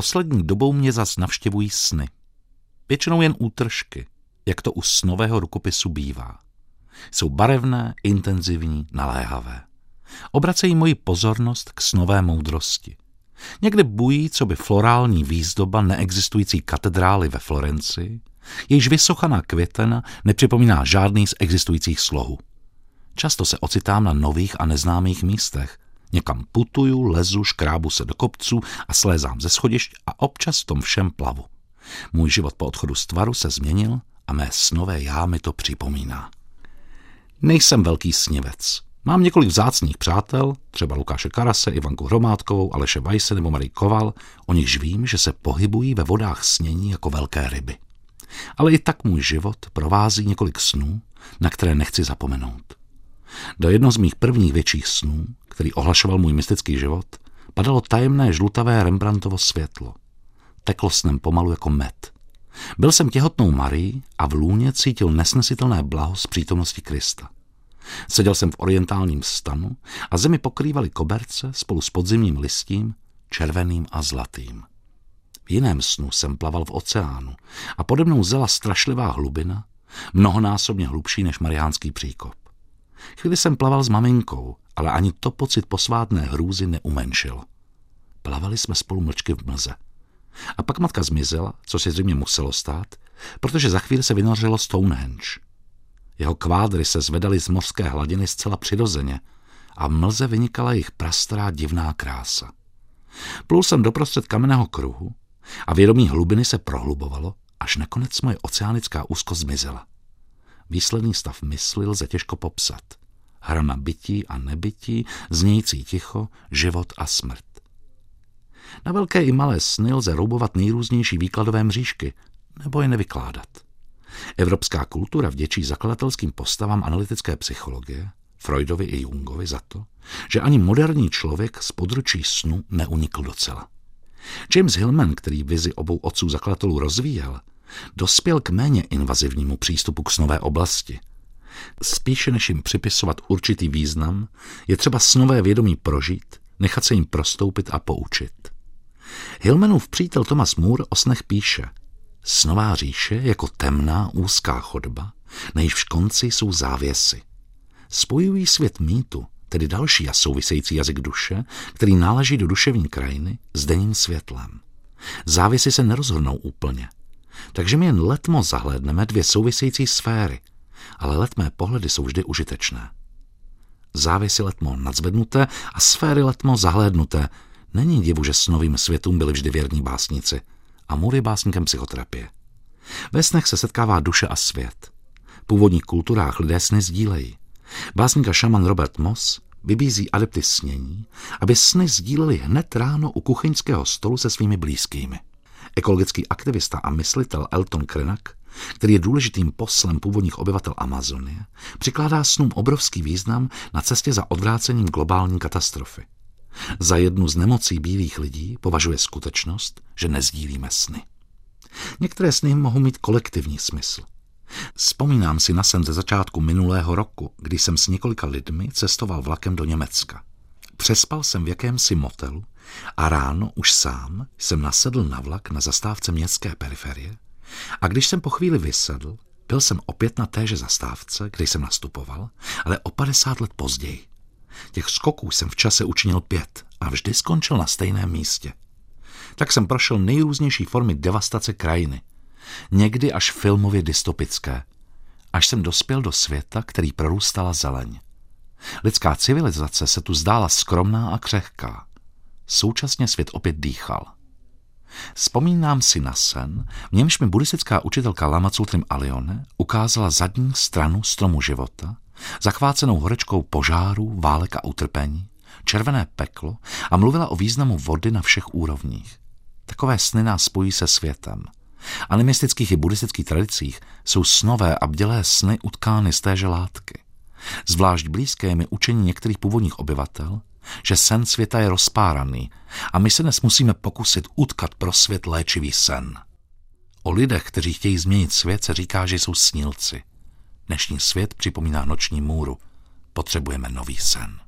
Poslední dobou mě zas navštěvují sny. Většinou jen útržky, jak to u snového rukopisu bývá. Jsou barevné, intenzivní, naléhavé. Obracejí moji pozornost k snové moudrosti. Někde bují, co by florální výzdoba neexistující katedrály ve Florenci, jejíž vysochaná květena nepřipomíná žádný z existujících slohů. Často se ocitám na nových a neznámých místech. Někam putuju, lezu, škrábu se do kopců a slézám ze schodišť a občas v tom všem plavu. Můj život po odchodu z tvaru se změnil a mé snové já mi to připomíná. Nejsem velký snivec. Mám několik vzácných přátel, třeba Lukáše Karase, Ivanku Hromádkovou, Aleše Vajse nebo Marie Koval, o nichž vím, že se pohybují ve vodách snění jako velké ryby. Ale i tak můj život provází několik snů, na které nechci zapomenout. Do jedno z mých prvních větších snů, který ohlašoval můj mystický život, padalo tajemné žlutavé Rembrandtovo světlo. Teklo snem pomalu jako med. Byl jsem těhotnou Marii a v lůně cítil nesnesitelné blaho z přítomnosti Krista. Seděl jsem v orientálním stanu a zemi pokrývaly koberce spolu s podzimním listím, červeným a zlatým. V jiném snu jsem plaval v oceánu a pode mnou zela strašlivá hlubina, mnohonásobně hlubší než Mariánský příkop. Chvíli jsem plaval s maminkou, ale ani to pocit posvátné hrůzy neumenšil. Plavali jsme spolu mlčky v mlze. A pak matka zmizela, co si zřejmě muselo stát, protože za chvíli se vynořilo Stonehenge. Jeho kvádry se zvedaly z mořské hladiny zcela přirozeně a v mlze vynikala jejich prastará divná krása. Plul jsem doprostřed kamenného kruhu a vědomí hlubiny se prohlubovalo, až nakonec moje oceánická úzkost zmizela. Výsledný stav mysli lze těžko popsat. Hra na bytí a nebytí, znějící ticho, život a smrt. Na velké i malé sny lze roubovat nejrůznější výkladové mřížky, nebo je nevykládat. Evropská kultura vděčí zakladatelským postavám analytické psychologie, Freudovi i Jungovi za to, že ani moderní člověk z područí snu neunikl docela. James Hillman, který vizi obou otců zakladatelů rozvíjel, dospěl k méně invazivnímu přístupu k snové oblasti. Spíše než jim připisovat určitý význam, je třeba snové vědomí prožít, nechat se jim prostoupit a poučit. Hillmanův přítel Thomas Moore o snech píše Snová říše jako temná úzká chodba, na jejíž konci jsou závěsy. Spojují svět mýtu, tedy další a související jazyk duše, který náleží do duševní krajiny, s denním světlem. Závěsy se nerozhodnou úplně. Takže my jen letmo zahlédneme dvě související sféry, ale letmé pohledy jsou vždy užitečné. Závěsy letmo nadzvednuté a sféry letmo zahlédnuté. Není divu, že s novým světům byli vždy věrní básnici a Moore je básníkem psychoterapie. Ve snech se setkává duše a svět. V původních kulturách lidé sny sdílejí. Básník a šaman Robert Moss vybízí adepty snění, aby sny sdíleli hned ráno u kuchyňského stolu se svými blízkými. Ekologický aktivista a myslitel Elton Krenak, který je důležitým poslem původních obyvatel Amazonie, přikládá snům obrovský význam na cestě za odvrácením globální katastrofy. Za jednu z nemocí bílých lidí považuje skutečnost, že nezdílíme sny. Některé sny mohou mít kolektivní smysl. Vzpomínám si na sen ze začátku minulého roku, kdy jsem s několika lidmi cestoval vlakem do Německa. Přespal jsem v jakémsi motelu a ráno už sám jsem nasedl na vlak na zastávce městské periferie a když jsem po chvíli vysedl, byl jsem opět na téže zastávce, kde jsem nastupoval, ale o 50 let později. Těch skoků jsem v čase učinil pět a vždy skončil na stejném místě. Tak jsem prošel nejrůznější formy devastace krajiny. Někdy až filmově dystopické. Až jsem dospěl do světa, který prorůstala zeleň. Lidská civilizace se tu zdála skromná a křehká. Současně svět opět dýchal. Vzpomínám si na sen, v němž mi buddhistická učitelka Lama Tsutrim Alione ukázala zadní stranu stromu života, zachvácenou horečkou požáru, válek a utrpení, červené peklo a mluvila o významu vody na všech úrovních. Takové sny nás spojí se světem. Animistických i buddhistických tradicích jsou snové a bdělé sny utkány z téže látky. Zvlášť blízké je mi učení některých původních obyvatel, že sen světa je rozpáraný a my se dnes musíme pokusit utkat pro svět léčivý sen. O lidech, kteří chtějí změnit svět, se říká, že jsou snílci. Dnešní svět připomíná noční můru. Potřebujeme nový sen.